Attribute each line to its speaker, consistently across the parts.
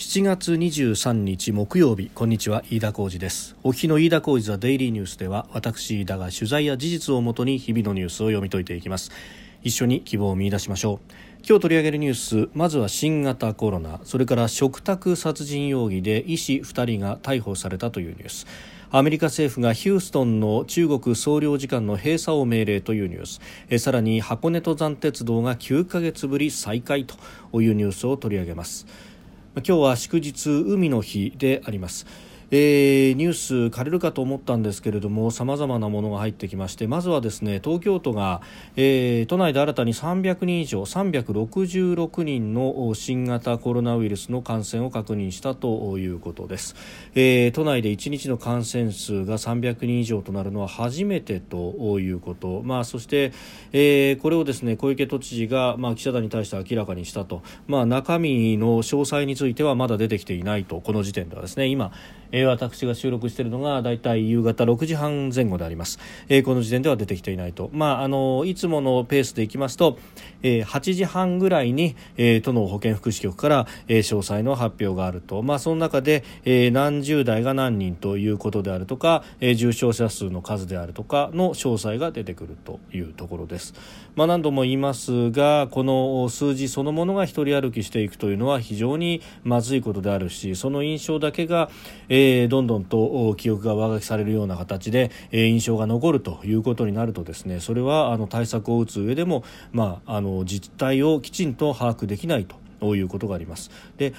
Speaker 1: 7月23日木曜日こんにちは飯田浩二です。お日の飯田浩二ザデイリーニュースでは私飯田が取材や事実をもとに日々のニュースを読み解いていきます。一緒に希望を見出しましょう。今日取り上げるニュースまずは新型コロナそれから食卓殺人容疑で医師2人が逮捕されたというニュース。アメリカ政府がヒューストンの中国総領事館の閉鎖を命令というニュース。えさらに箱根登山鉄道が9ヶ月ぶり再開というニュースを取り上げます。今日は祝日海の日であります。えー、ニュース枯れるかと思ったんですけれどもさまざまなものが入ってきましてまずはですね東京都が、えー、都内で新たに300人以上366人の新型コロナウイルスの感染を確認したということです、えー、都内で1日の感染数が300人以上となるのは初めてということ、まあ、そして、え、これをですね小池都知事が、まあ、記者団に対して明らかにしたと、まあ、中身の詳細についてはまだ出てきていないと。この時点ではですね今えー、私が収録しているのがだいたい夕方6時半前後であります、えー、この時点では出てきていないと、まあ、あのいつものペースでいきますと、えー、8時半ぐらいに、えー、都の保健福祉局から、えー、詳細の発表があると、まあ、その中で、えー、何十代が何人ということであるとか、えー、重症者数の数であるとかの詳細が出てくるというところです、まあ、何度も言いますがこの数字そのものが一人歩きしていくというのは非常にまずいことであるしその印象だけが、えーえー、どんどんと記憶が上書きされるような形で、えー、印象が残るということになるとですねそれはあの対策を打つ上でも、まあ、あの実態をきちんと把握できないということがあります。で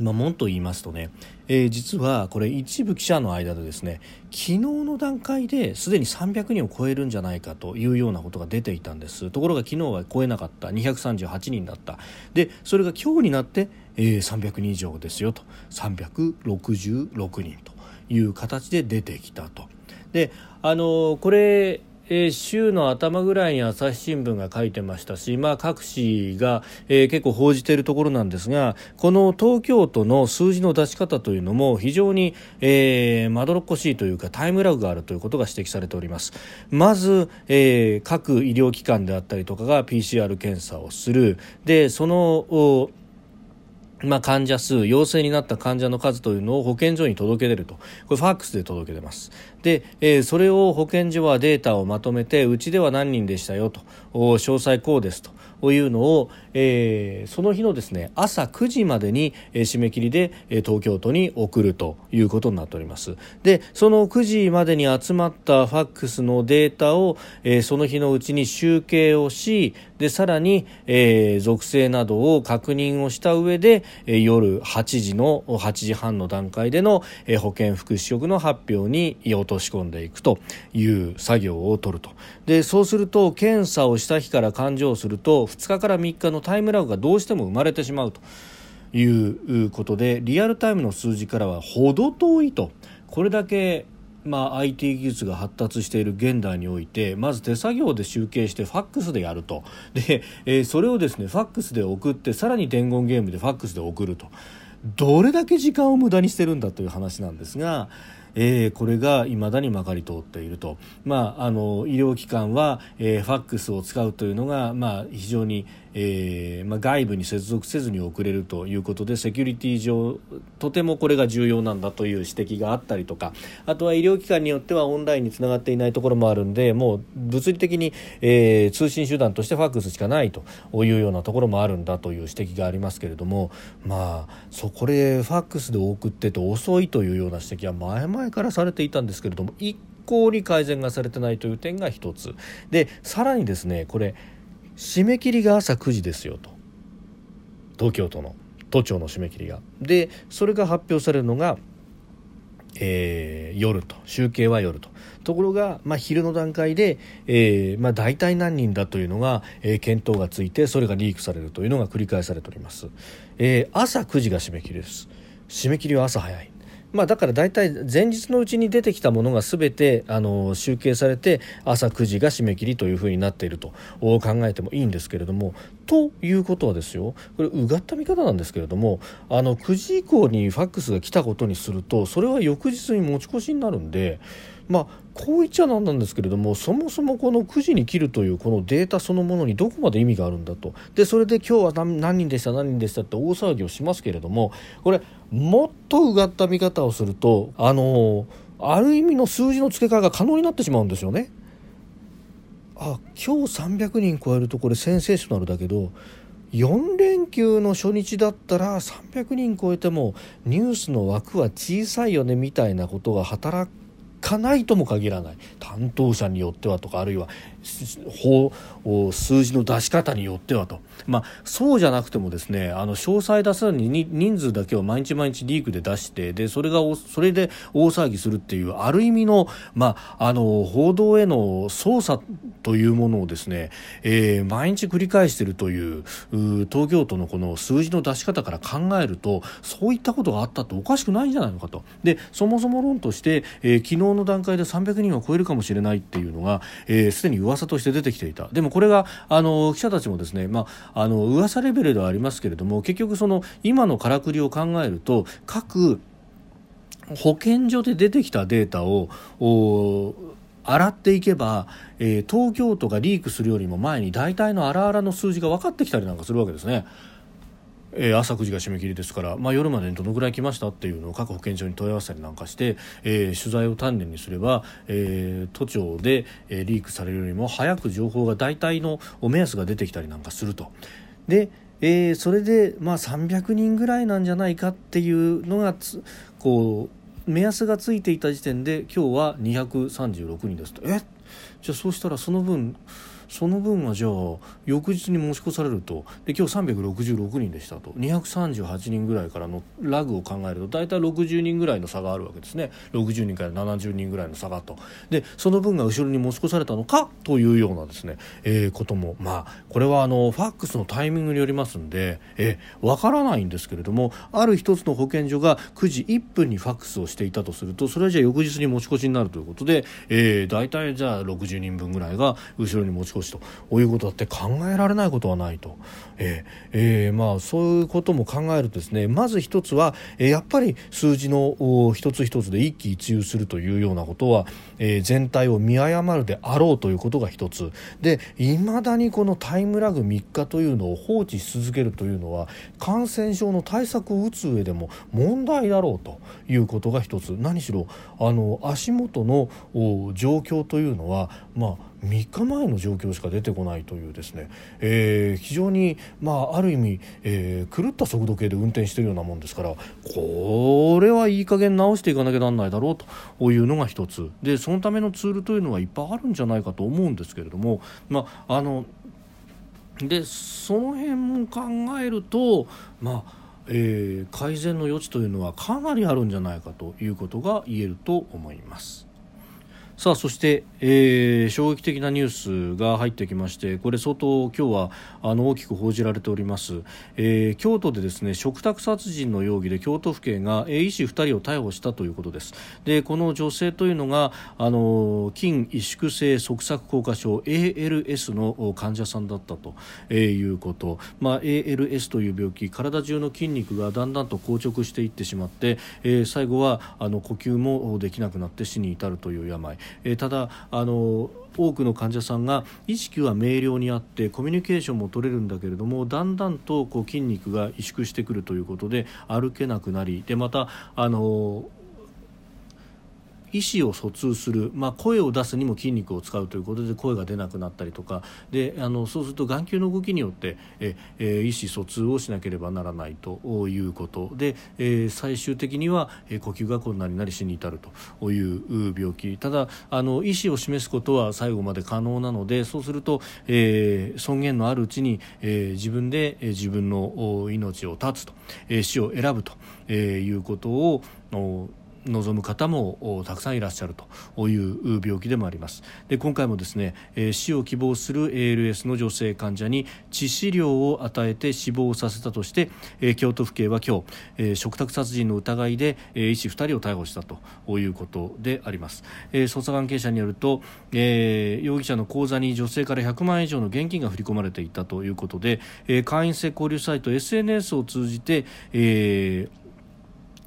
Speaker 1: まあ、もんと言いますとね、えー、実はこれ一部記者の間でですね昨日の段階ですでに300人を超えるんじゃないかというようなことが出ていたんです。ところが昨日は超えなかった。238人だった。でそれが今日になってえー、300人以上ですよと。366人という形で出てきたと。であのこれえー、週の頭ぐらいに朝日新聞が書いてましたし、まあ、各紙が、えー、結構報じているところなんですがこの東京都の数字の出し方というのも非常に、えー、まどろっこしいというかタイムラグがあるということが指摘されております。まず、えー、各医療機関であったりとかが PCR 検査をする。でそのまあ、患者数、陽性になった患者の数というのを保健所に届け出ると。これファックスで届け出ます。で、えー、それを保健所はデータをまとめて、うちでは何人でしたよと、詳細こうですと。いうのを、えー、その日のですね朝9時までに、えー、締め切りで、えー、東京都に送るということになっておりますでその9時までに集まったファックスのデータを、えー、その日のうちに集計をしでさらに、えー、属性などを確認をした上で、えー、夜8時の8時半の段階での、えー、保健福祉職の発表に落とし込んでいくという作業を取ると。でそうすると検査をした日から勘定すると2日から3日のタイムラグがどうしても生まれてしまうということでリアルタイムの数字からは程遠いと。これだけまあ、IT 技術が発達している現代においてまず手作業で集計してファックスでやるとで、えー、それをですねファックスで送ってさらに伝言ゲームでファックスで送るとどれだけ時間を無駄にしてるんだという話なんですが。えー、これが未だにまかり通っていると、まあ、あの医療機関は、えー、ファックスを使うというのが、まあ、非常に、えーまあ、外部に接続せずに送れるということでセキュリティ上とてもこれが重要なんだという指摘があったりとか。あとは医療機関によってはオンラインにつながっていないところもあるんでもう物理的に、えー、通信手段としてファックスしかないというようなところもあるんだという指摘がありますけれども。まあそこでファックスで送ってて遅いというような指摘は前々からされていたんですけれども一向に改善がされてないという点が一つ。でさらにですねこれ締め切りが朝9時ですよと。東京都の都庁の締め切りが。でそれが発表されるのが、えー、夜と集計は夜と。ところが、まあ、昼の段階で、えーまあ、大体何人だというのが、えー、検討がついてそれがリークされるというのが繰り返されております、えー、朝9時が締め切りです。締め切りは朝早い。まあ、だから大体前日のうちに出てきたものが全てあの集計されて朝9時が締め切りというふうになっていると考えてもいいんですけれども。ということはですよこれうがった見方なんですけれどもあの9時以降にファックスが来たことにするとそれは翌日に持ち越しになるんでまあこう言っちゃなんなんですけれどもそもそもこの9時に切るというこのデータそのものにどこまで意味があるんだとでそれで今日は何人でした何人でしたって大騒ぎをしますけれどもこれもっとうがった見方をするとあのある意味の数字の付け替えが可能になってしまうんですよね。あ今日300人超えるとこれセンセーショナルだけど4連休の初日だったら300人超えてもニュースの枠は小さいよねみたいなことが働くかないとも限らない。担当者によってはとかあるいは数字の出し方によってはと、まあ、そうじゃなくてもですねあの詳細出さずに人数だけを毎日毎日リークで出してでそれがそれで大騒ぎするっていうある意味の,、まあ、あの報道への操作というものをですね、えー、毎日繰り返しているという東京都のこの数字の出し方から考えるとそういったことがあったっておかしくないんじゃないのかと。でそもそも論として、えー、昨日の段階で300人は超えるかもしれないっていうのがすで、えー、に噂として出てきていたでもこれがあの記者たちもですね、まあ、あの噂レベルではありますけれども結局その今のからくりを考えると各保健所で出てきたデータを洗っていけば、えー、東京都がリークするよりも前に大体の荒々の数字が分かってきたりなんかするわけですね。えー、朝9時が締め切りですから、まあ、夜までにどのぐらい来ましたっていうのを各保健所に問い合わせたりなんかして、えー、取材を丹念にすれば、えー、都庁で、えー、リークされるよりも早く情報が大体の目安が出てきたりなんかすると。でえー、それで、まあ、300人ぐらいなんじゃないかっていうのがこう目安がついていた時点で今日は236人ですとえ？じゃあそうしたらその分その分はじゃあ翌日に持ち越されると。で今日366人でしたと。238人ぐらいからのラグを考えると大体60人ぐらいの差があるわけですね。60人から70人ぐらいの差がと。でその分が後ろに持ち越されたのかというようなですね、えー、ことも。まあこれはあのファックスのタイミングによりますんでえわからないんですけれどもある一つの保健所が9時1分にファックスをしていたとするとそれはじゃあ翌日に持ち越しになるということで、えー、大体じゃあ60人分ぐらいが後ろに持ち越しということだって考えられないことはないと、えーえー、まあ、そういうことも考えるとですねまず一つは、えー、やっぱり数字の一つ一つで一喜一憂するというようなことは、えー、全体を見誤るであろうということが一つ。でいまだにこのタイムラグ3日というのを放置し続けるというのは感染症の対策を打つ上でも問題だろうということが一つ。何しろあの足元の状況というのはまあ3日前の状況しか出てこないというですね、えー、非常に、まあ、ある意味、えー、狂った速度計で運転しているようなもんですからこれはいい加減直していかなきゃなんないだろうというのが一つ。でそのためのツールというのはいっぱいあるんじゃないかと思うんですけれども、まあ、あのでその辺も考えるとまあえー、改善の余地というのはかなりあるんじゃないかということが言えると思います。さあそして、えー、衝撃的なニュースが入ってきましてこれ相当今日はあの大きく報じられております、えー、京都でですね嘱託殺人の容疑で京都府警が、えー、医師2人を逮捕したということです。でこの女性というのがあの筋萎縮性側索硬化症 ALS の患者さんだったと、えー、いうこと、まあ、ALS という病気体中の筋肉がだんだんと硬直していってしまって、えー、最後はあの呼吸もできなくなって死に至るという病。えただあの多くの患者さんが意識は明瞭にあってコミュニケーションも取れるんだけれどもだんだんとこう筋肉が萎縮してくるということで歩けなくなりでまたあの意思を疎通する、まあ、声を出すにも筋肉を使うということで声が出なくなったりとか。であのそうすると眼球の動きによってえ、え意思疎通をしなければならないということ。で、え最終的には、え呼吸が困難になり死に至るという病気。ただあの意思を示すことは最後まで可能なのでそうすると、え尊厳のあるうちに、え自分で、え自分の命を絶つと、え死を選ぶと、えいうことを望む方もたくさんいらっしゃるという病気でもあります。で今回もですね、えー、死を希望する ALS の女性患者に致死量を与えて死亡させたとして、えー、京都府警は今日、えー、嘱託殺人の疑いで、えー、医師2人を逮捕したということであります、えー、捜査関係者によると、えー、容疑者の口座に女性から100万円以上の現金が振り込まれていたということで、えー、会員制交流サイト SNS を通じて、えー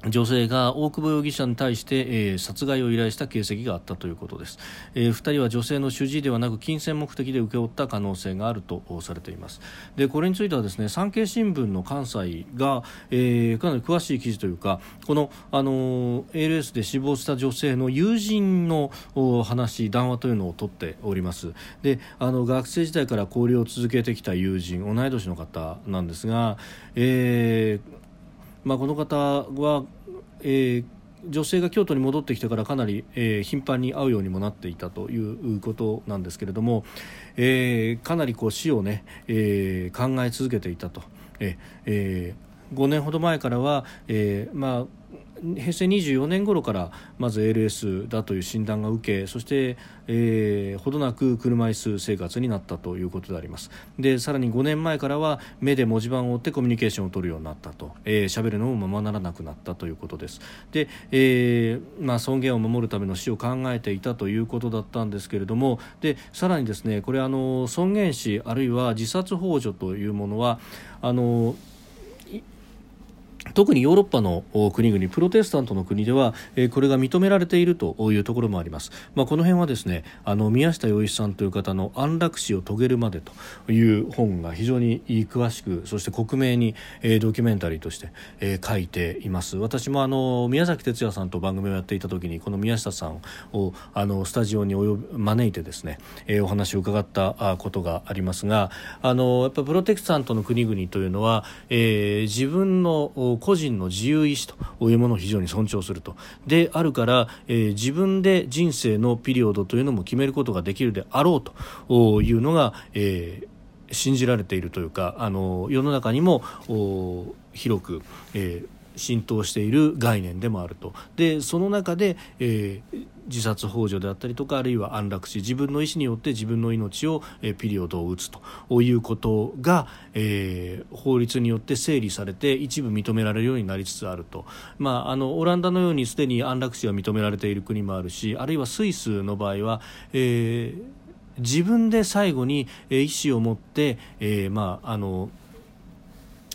Speaker 1: 女性が大久保容疑者に対して、えー、殺害を依頼した形跡があったということです、えー、2人は女性の主治医ではなく金銭目的で請け負った可能性があるとされています。でこれについてはですね産経新聞の関西が、えー、かなり詳しい記事というかこの、あの ALS で死亡した女性の友人の話談話というのを取っております。であの学生時代から交流を続けてきた友人同い年の方なんですが、えーまあ、この方は、えー、女性が京都に戻ってきてからかなり、えー、頻繁に会うようにもなっていたということなんですけれども、えー、かなりこう死をね、えー、考え続けていたと。ええー、5年ほど前からは、えーまあ、平成24年頃からまず ALS だという診断が受けそして、えー、ほどなく車椅子生活になったということであります。でさらに5年前からは目で文字盤を追ってコミュニケーションを取るようになったと。喋、えー、るのもままならなくなったということです。で、えーまあ、尊厳を守るための死を考えていたということだったんですけれどもでさらにですねこれあの尊厳死あるいは自殺幇助というものはあの特にヨーロッパの国々プロテスタントの国では、えー、これが認められているというところもあります、まあ、この辺はですねあの宮下洋一さんという方の「安楽死を遂げるまで」という本が非常に詳しくそして克明に、えー、ドキュメンタリーとして、えー、書いています。私もあの宮崎哲也さんと番組をやっていた時にこの宮下さんをあのスタジオにお招いてですね、えー、お話を伺ったことがありますがあのやっぱプロテスタントの国々というのは、えー、自分の個人の自由意志というものを非常に尊重すると。であるから、えー、自分で人生のピリオドというのも決めることができるであろうというのが、えー、信じられているというかあの世の中にも広く、えー浸透している概念でもあると。でその中で、えー、自殺幇助であったりとかあるいは安楽死自分の意思によって自分の命を、え、ピリオドを打つと。いうことが、えー、法律によって整理されて一部認められるようになりつつあると、まあ、あのオランダのようにすでに安楽死が認められている国もあるしあるいはスイスの場合は、えー、自分で最後に意思を持って、えーまあ、あの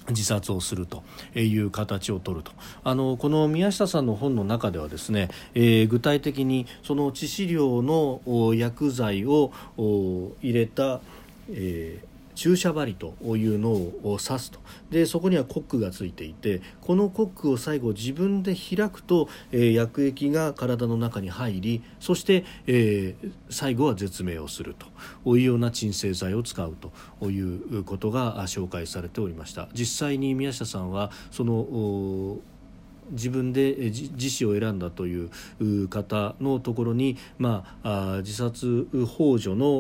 Speaker 1: 自殺をするという形を取ると。あのこの宮下さんの本の中ではですね、えー、具体的にその致死量の薬剤を入れた、えー注射針というのを刺すと。でそこにはコックがついていてこのコックを最後自分で開くと、えー、薬液が体の中に入りそして、えー、最後は絶命をすると。いうような鎮静剤を使うということが紹介されておりました。実際に宮下さんはその自分で自死を選んだという方のところに、まあ、自殺ほ助の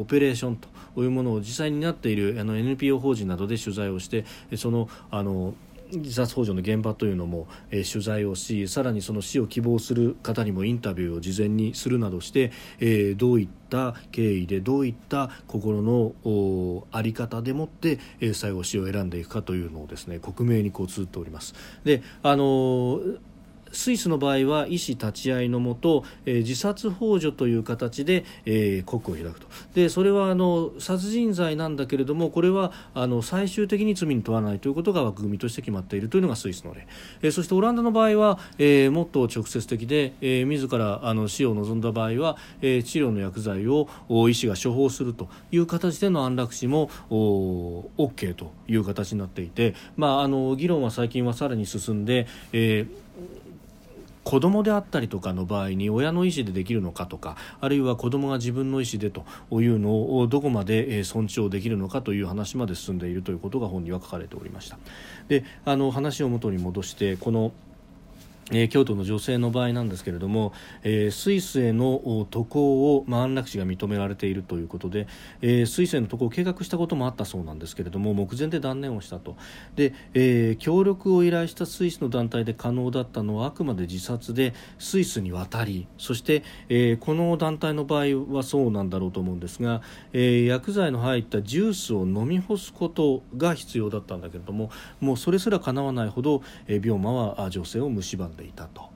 Speaker 1: オペレーションというものを実際になっているあの NPO 法人などで取材をしてそのあの自殺幇助の現場というのも、えー、取材をしさらにその死を希望する方にもインタビューを事前にするなどして、えー、どういった経緯でどういった心の在り方でもって、えー、最後死を選んでいくかというのをですね克明にこう綴っております。であのースイスの場合は医師立ち会いのもと、えー、自殺幇助という形で、えー、国を開くと。でそれはあの殺人罪なんだけれどもこれはあの最終的に罪に問わないということが枠組みとして決まっているというのがスイスの例、えー、そしてオランダの場合は、えー、もっと直接的で、えー、自らあの死を望んだ場合は、えー、治療の薬剤を医師が処方するという形での安楽死もお OK という形になっていて、まあ、あの議論は最近はさらに進んで、えー子供であったりとかの場合に親の意思でできるのかとかあるいは子供が自分の意思でというのをどこまで尊重できるのかという話まで進んでいるということが本には書かれておりました。であの話を元に戻してこのえー、京都の女性の場合なんですけれども、えー、スイスへの渡航を、まあ、安楽死が認められているということで、えー、スイスへの渡航を計画したこともあったそうなんですけれども目前で断念をしたと。で、え、協力を依頼したスイスの団体で可能だったのはあくまで自殺でスイスに渡りそして、え、この団体の場合はそうなんだろうと思うんですが、え、薬剤の入ったジュースを飲み干すことが必要だったんだけれどももうそれすらかなわないほど、え、病魔は女性を蝕んでいたと。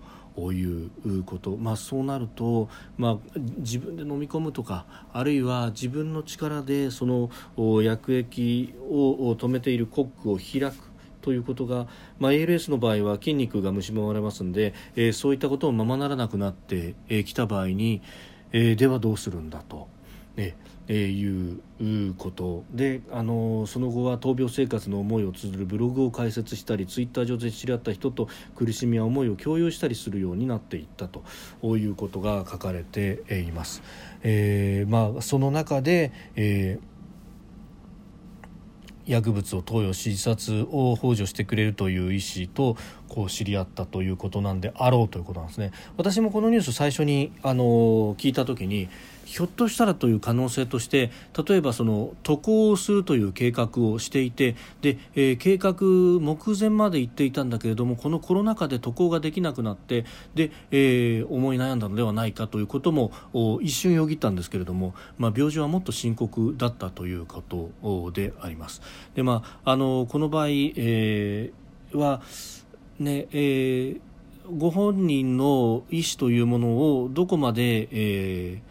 Speaker 1: いうこと、まあ、そうなると、まあ、自分で飲み込むとかあるいは自分の力でその薬液を止めているコックを開くということが、まあ、ALS の場合は筋肉が蝕まれますので、えー、そういったことをままならなくなってき、た場合に、えー、ではどうするんだと。ねえー、いうことであのその後は闘病生活の思いを綴るブログを開設したりツイッター上で知り合った人と苦しみや思いを共有したりするようになっていったということが書かれています。えーまあ、その中で、えー薬物を投与し自殺を幇助してくれるという医師とこう知り合ったということなんであろうということなんですね私もこのニュース最初にあの聞いた時にひょっとしたらという可能性として例えばその渡航をするという計画をしていてで、えー、計画目前まで行っていたんだけれどもこのコロナ禍で渡航ができなくなってで、えー、思い悩んだのではないかということも一瞬よぎったんですけれども、まあ、病状はもっと深刻だったということであります。でまあ、あのこの場合、えー、はねえーご本人の意思というものをどこまで、えー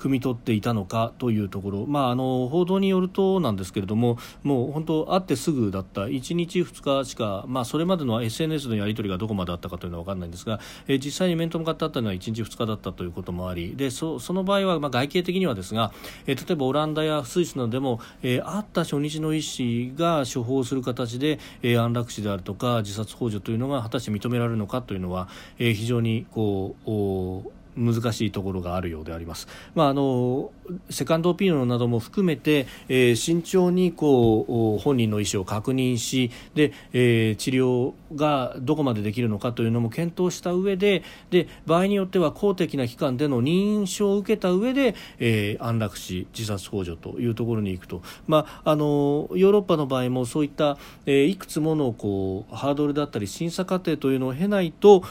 Speaker 1: 汲み取っていたのかというところ、まあ、あの報道によるとなんですけれどももう本当会ってすぐだった。1日2日しか、まあ、それまでの SNS のやり取りがどこまであったかというのは分からないんですが、えー、実際に面と向かってあったのは1日2日だったということもありでそその場合は、まあ、外形的にはですが、えー、例えばオランダやスイスなどでも、えー、会った初日の医師が処方する形で、えー、安楽死であるとか自殺幇助というのが果たして認められるのかというのは、えー、非常にこう難しいところがあるようであります。まあ、あのセカンドオピニオンなども含めて、えー、慎重にこう本人の意思を確認しで、えー、治療がどこまでできるのかというのも検討した上でで場合によっては公的な機関での認証を受けた上で、えー、安楽死自殺幇助というところに行くと、まあ、あのヨーロッパの場合もそういった、えー、いくつものこうハードルだったり審査過程というのを経ないと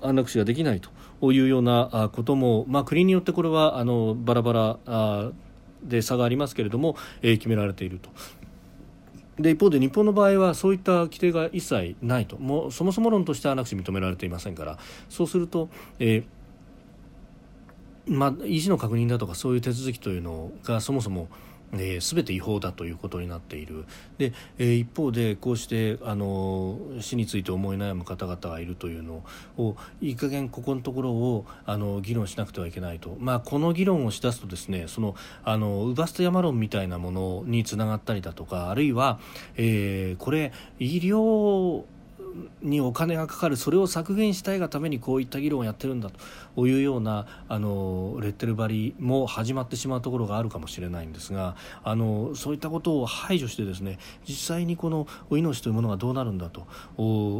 Speaker 1: 安楽死ができないと。いうようなことも、まあ、国によってこれはあのバラバラで差がありますけれども、えー、決められていると。で一方で日本の場合はそういった規定が一切ないともうそもそも論として安楽死認められていませんからそうすると、えーまあ、意思の確認だとかそういう手続きというのがそもそもえー、全て違法だということになっている。で、えー、一方でこうしてあの死について思い悩む方々がいるというのをいい加減ここのところをあの議論しなくてはいけないと、まあ、この議論をしだすとですねそのあのウバスト山論みたいなものにつながったりだとかあるいは、えー、これ医療にお金がかかるそれを削減したいがためにこういった議論をやってるんだと。いうようなあのレッテル張りも始まってしまうところがあるかもしれないんですがあのそういったことを排除してですね実際にこの命というものがどうなるんだと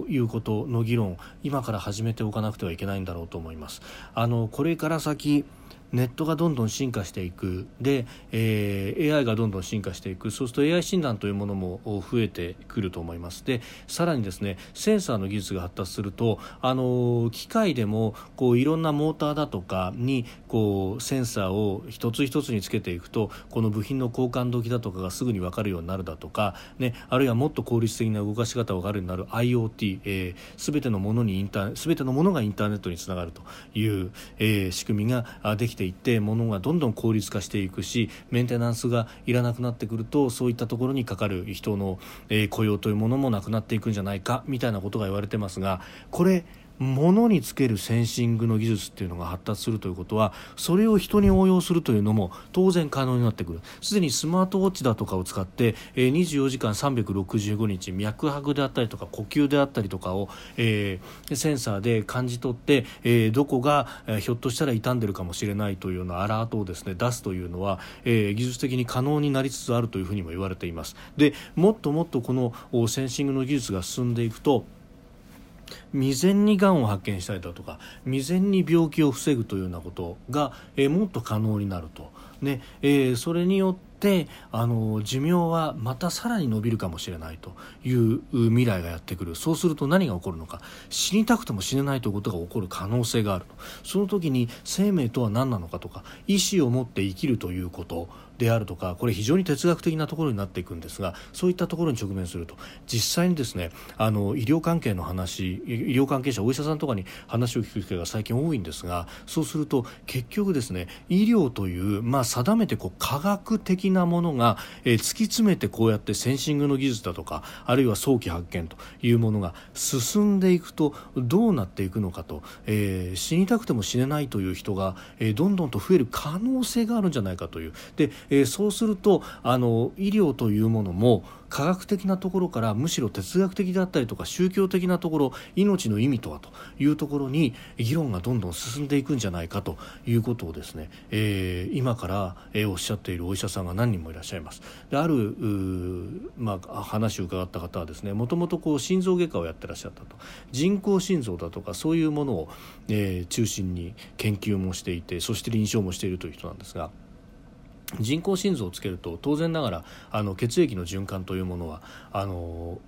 Speaker 1: いうことの議論今から始めておかなくてはいけないんだろうと思います。あのこれから先ネットがどんどん進化していく。で、えー、AI がどんどん進化していく。そうすると AI 診断というものも増えてくると思います。でさらにですねセンサーの技術が発達するとあの機械でもこういろんなモーターだとかにこうセンサーを一つ一つにつけていくとこの部品の交換時だとかがすぐに分かるようになるだとか、ね、あるいはもっと効率的な動かし方が分かるようになる IoT、えー、全てのものにインター全てのものがインターネットにつながるという、えー、仕組みができていって物がどんどん効率化していくしメンテナンスがいらなくなってくるとそういったところにかかる人の、えー、雇用というものもなくなっていくんじゃないかみたいなことが言われてますがこれ物につけるセンシングの技術っていうのが発達するということはそれを人に応用するというのも当然可能になってくる。すでにスマートウォッチだとかを使って、24時間365日脈拍であったりとか呼吸であったりとかを、えー、センサーで感じ取って、えー、どこが、えー、ひょっとしたら傷んでるかもしれないというようなアラートをですね出すというのは、えー、技術的に可能になりつつあるというふうにも言われています。でもっともっとこのセンシングの技術が進んでいくと未然にがんを発見したりだとか未然に病気を防ぐというようなことが、えー、もっと可能になると、ねえー、それによってあの寿命はまたさらに伸びるかもしれないという未来がやってくる。そうすると何が起こるのか。死にたくても死ねないということが起こる可能性があると。その時に生命とは何なのかとか意思を持って生きるということ。であるとかこれ非常に哲学的なところになっていくんですがそういったところに直面すると。実際にですねあの医療関係の話医療関係者お医者さんとかに話を聞く機会が最近多いんですがそうすると結局ですね医療という、まあ、定めてこう科学的なものが、えー、突き詰めてこうやってセンシングの技術だとかあるいは早期発見というものが進んでいくとどうなっていくのかと、えー、死にたくても死ねないという人が、えー、どんどんと増える可能性があるんじゃないかという。で、えー、そうするとあの医療というものも科学的なところからむしろ哲学的であったりとか宗教的なところ命の意味とはというところに議論がどんどん進んでいくんじゃないかということをですね、えー、今から、えー、おっしゃっているお医者さんが何人もいらっしゃいますであるまあ、話を伺った方はですねもともと心臓外科をやってらっしゃったと人工心臓だとかそういうものを、えー、中心に研究もしていてそして臨床もしているという人なんですが。人工心臓をつけると当然ながらあの血液の循環というものはあの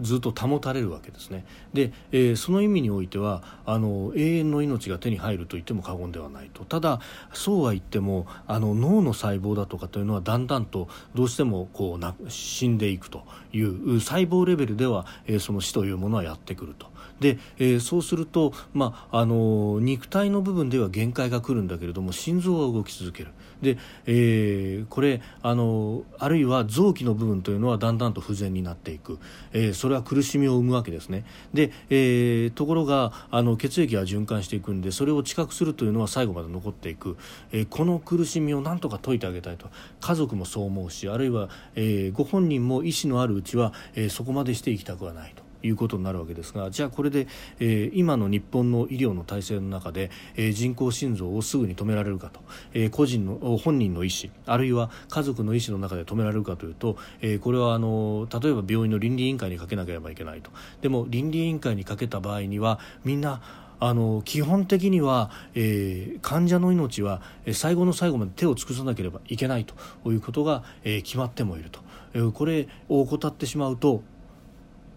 Speaker 1: ずっと保たれるわけですね。で、えー、その意味においてはあの永遠の命が手に入ると言っても過言ではないと。ただそうは言ってもあの脳の細胞だとかというのはだんだんとどうしてもこうな死んでいくという細胞レベルでは、えー、その死というものはやってくると。で、えー、そうすると、まあ、あの肉体の部分では限界が来るんだけれども心臓は動き続ける。で、えー、これあのあるいは臓器の部分というのはだんだんと不全になっていく、えー、それは苦しみを生むわけですね。で、えー、ところがあの血液は循環していくんでそれを知覚するというのは最後まで残っていく、えー、この苦しみをなんとか解いてあげたいと。家族もそう思うしあるいは、えー、ご本人も意思のあるうちは、えー、そこまでしていきたくはないと。いうことになるわけですがじゃあこれで、えー、今の日本の医療の体制の中で、えー、人工心臓をすぐに止められるかと、えー、個人の本人の意思あるいは家族の意思の中で止められるかというと、えー、これはあの例えば病院の倫理委員会にかけなければいけないと。でも倫理委員会にかけた場合にはみんなあの基本的には、えー、患者の命は最後の最後まで手を尽くさなければいけないということが、えー、決まってもいると、えー、これを怠ってしまうと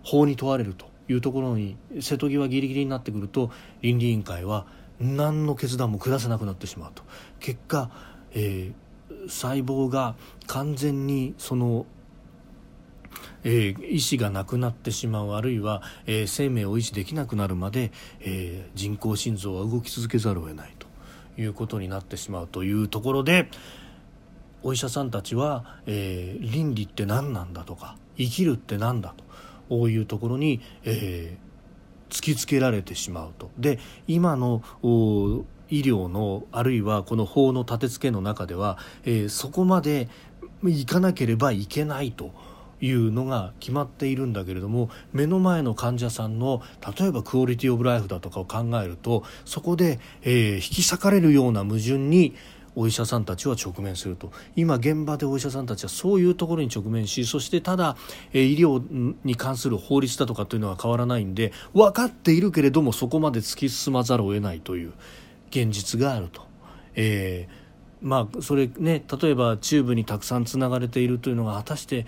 Speaker 1: 法に問われるというところに瀬戸際ギリギリになってくると倫理委員会は何の決断も下せなくなってしまうと。結果、えー、細胞が完全にそのえー、意思がなくなってしまうあるいは、えー、生命を維持できなくなるまで、えー、人工心臓は動き続けざるを得ないということになってしまうというところでお医者さんたちは、え倫理って何なんだとか生きるって何だと。こういうところに、えー、突きつけられてしまうと。で今の医療のあるいはこの法の立て付けの中では、えー、そこまでいかなければいけないと。いうのが決まっているんだけれども目の前の患者さんの例えばクオリティオブライフだとかを考えるとそこで、えー、引き裂かれるような矛盾にお医者さんたちは直面すると今現場でお医者さんたちはそういうところに直面しそしてただ、え医療に関する法律だとかというのは変わらないんで分かっているけれどもそこまで突き進まざるを得ないという現実があると。えーまあ、それね例えばチューブにたくさんつながれているというのが果たして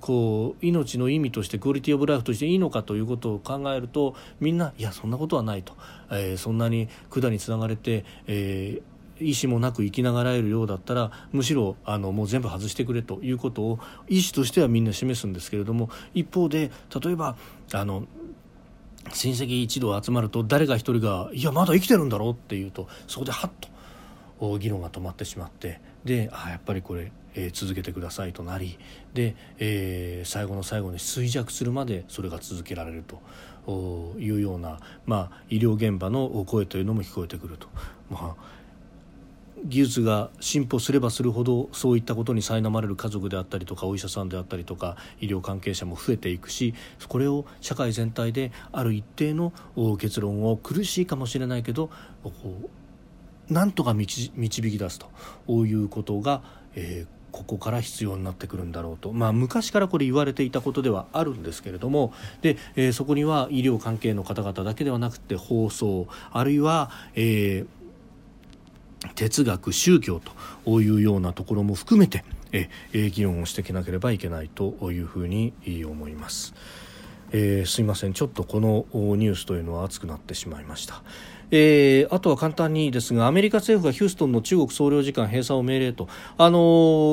Speaker 1: こう命の意味としてクオリティオブライフとしていいのかということを考えるとみんないやそんなことはないと、えー、そんなに管につながれて、え意思もなく生きながらえるようだったらむしろあのもう全部外してくれということを意思としてはみんな示すんですけれども一方で例えばあの親戚一同集まると誰か一人が「いやまだ生きてるんだろ」うって言うとそこでハッと議論が止まってしまってであやっぱりこれ、えー、続けてくださいとなりで、えー、最後の最後に衰弱するまでそれが続けられるというような、まあ、医療現場の声というのも聞こえてくると。まあ技術が進歩すればするほどそういったことに苛まれる家族であったりとかお医者さんであったりとか医療関係者も増えていくしこれを社会全体である一定の結論を苦しいかもしれないけどなんとか導き出すということが、えーここから必要になってくるんだろうと、まあ、昔からこれ言われていたことではあるんですけれどもで、えー、そこには医療関係の方々だけではなくて放送あるいは、えー哲学宗教というようなところも含めてえ議論をしていかなければいけないというふうに思います。えー、すいませんちょっとこのニュースというのは熱くなってしまいました。えー、あとは簡単にですがアメリカ政府がヒューストンの中国総領事館閉鎖を命令と、あのー、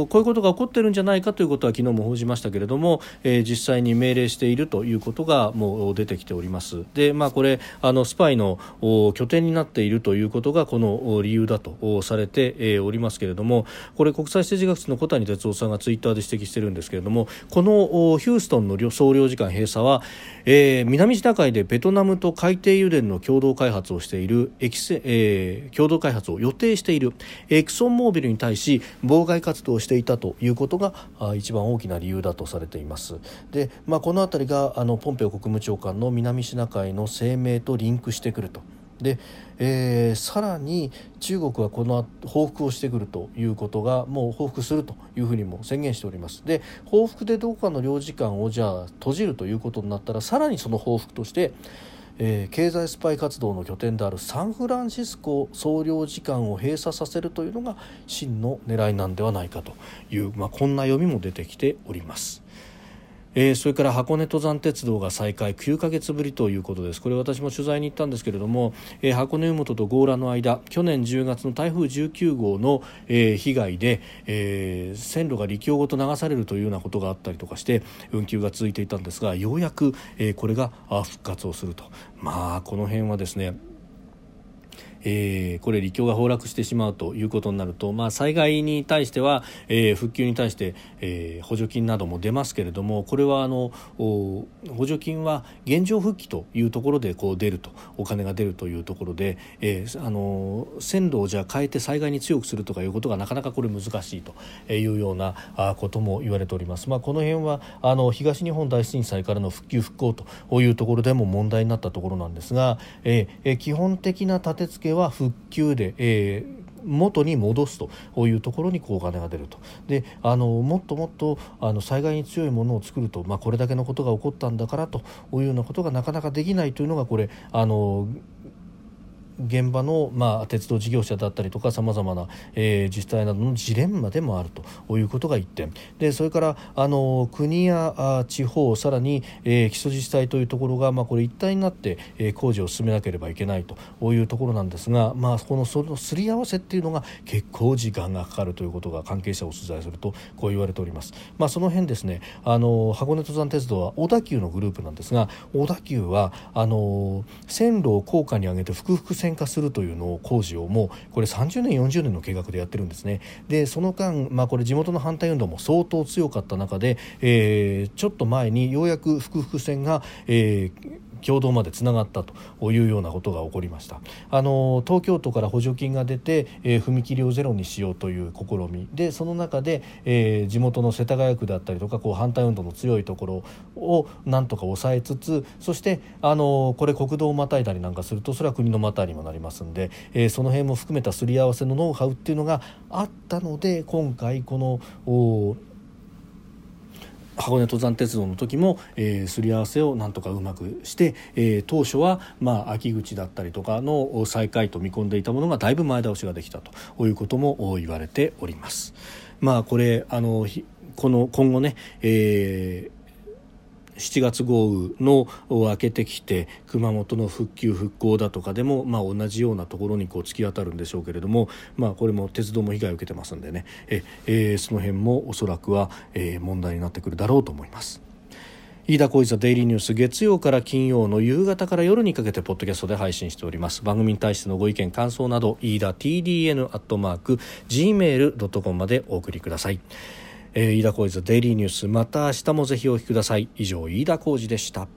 Speaker 1: こういうことが起こっているんじゃないかということは昨日も報じましたけれども、えー、実際に命令しているということがもう出てきております。で、まあ、これあのスパイの拠点になっているということがこの理由だとされておりますけれどもこれ国際政治学者の小谷哲夫さんがツイッターで指摘しているんですけれどもこのヒューストンの総領事館閉鎖は、えー、南シナ海でベトナムと海底油田の共同開発をしているいるエキセ、えー、共同開発を予定しているエクソンモービルに対し妨害活動をしていたということが一番大きな理由だとされていますで、まあ、この辺りがあのポンペオ国務長官の南シナ海の声明とリンクしてくると。で、えー、さらに中国はこの報復をしてくるということがもう報復するというふうにも宣言しておりますで報復でどこかの領事館をじゃあ閉じるということになったらさらにその報復としてえー、経済スパイ活動の拠点であるサンフランシスコ総領事館を閉鎖させるというのが真の狙いなんではないかという、まあ、こんな読みも出てきております。えー、それから箱根登山鉄道が再開9ヶ月ぶりということです。これ私も取材に行ったんですけれども、えー、箱根湯本と強羅の間去年10月の台風19号の、えー、被害で、えー、線路が陸橋ごと流されるというようなことがあったりとかして運休が続いていたんですがようやく、えー、これが復活をすると。まあこの辺はですねえー、これ、陸橋が崩落してしまうということになると、まあ、災害に対しては、えー、復旧に対して、えー、補助金なども出ますけれどもこれはあの補助金は現状復帰というところでこう出るとお金が出るというところで、えー、あの線路をじゃあ変えて災害に強くするとかいうことがなかなかこれ難しいというようなことも言われております。まあ、この辺はあの東日本大震災からの復旧復興というところでも問題になったところなんですが、えー、基本的な立て付けは復旧で、えー、元に戻すというところにこうお金が出ると。であのもっともっとあの災害に強いものを作ると、まあ、これだけのことが起こったんだからというようなことがなかなかできないというのがこれあの現場の、まあ、鉄道事業者だったりとかさまざまな、えー、自治体などのジレンマでもあるということが1点でそれからあの国や地方さらに、えー、基礎自治体というところが、まあ、これ一体になって、えー、工事を進めなければいけないというところなんですが、まあ、このそのすり合わせっていうのが結構時間がかかるということが関係者を取材するとこう言われております。まあ、その辺ですねあの箱根登山鉄道は小田急のグループなんですが小田急はあの線路を高架に上げて複々線線化するというのを工事をもうこれ30年40年の計画でやってるんですね。でその間、まあ、これ地元の反対運動も相当強かった中で、えー、ちょっと前にようやく複々線が、えー共同までつながったというようなことが起こりました。あの東京都から補助金が出て、えー、踏切をゼロにしようという試み。でその中で、えー、地元の世田谷区だったりとかこう反対運動の強いところをなんとか抑えつつそしてあのこれ国道をまたいだりなんかするとそれは国のまたにもなりますんで、えー、その辺も含めたすり合わせのノウハウっていうのがあったので今回この箱根登山鉄道の時も、えー、すり合わせをなんとかうまくして、えー、当初は、まあ、秋口だったりとかの再開と見込んでいたものがだいぶ前倒しができたということも言われております。まあ、これあのこの今後ね、えー7月豪雨の明けてきて熊本の復旧復興だとかでも、まあ、同じようなところにこう突き当たるんでしょうけれども、まあ、これも鉄道も被害を受けてますんでね。え、えー、その辺もおそらくは、えー、問題になってくるだろうと思います。飯田浩司ザデイリーニュース月曜から金曜の夕方から夜にかけてポッドキャストで配信しております。番組に対してのご意見感想など飯田 TDN アットマーク gmail.com までお送りください。えー、飯田浩司デイリーニュースまた明日もぜひお聞きください。以上飯田浩司でした。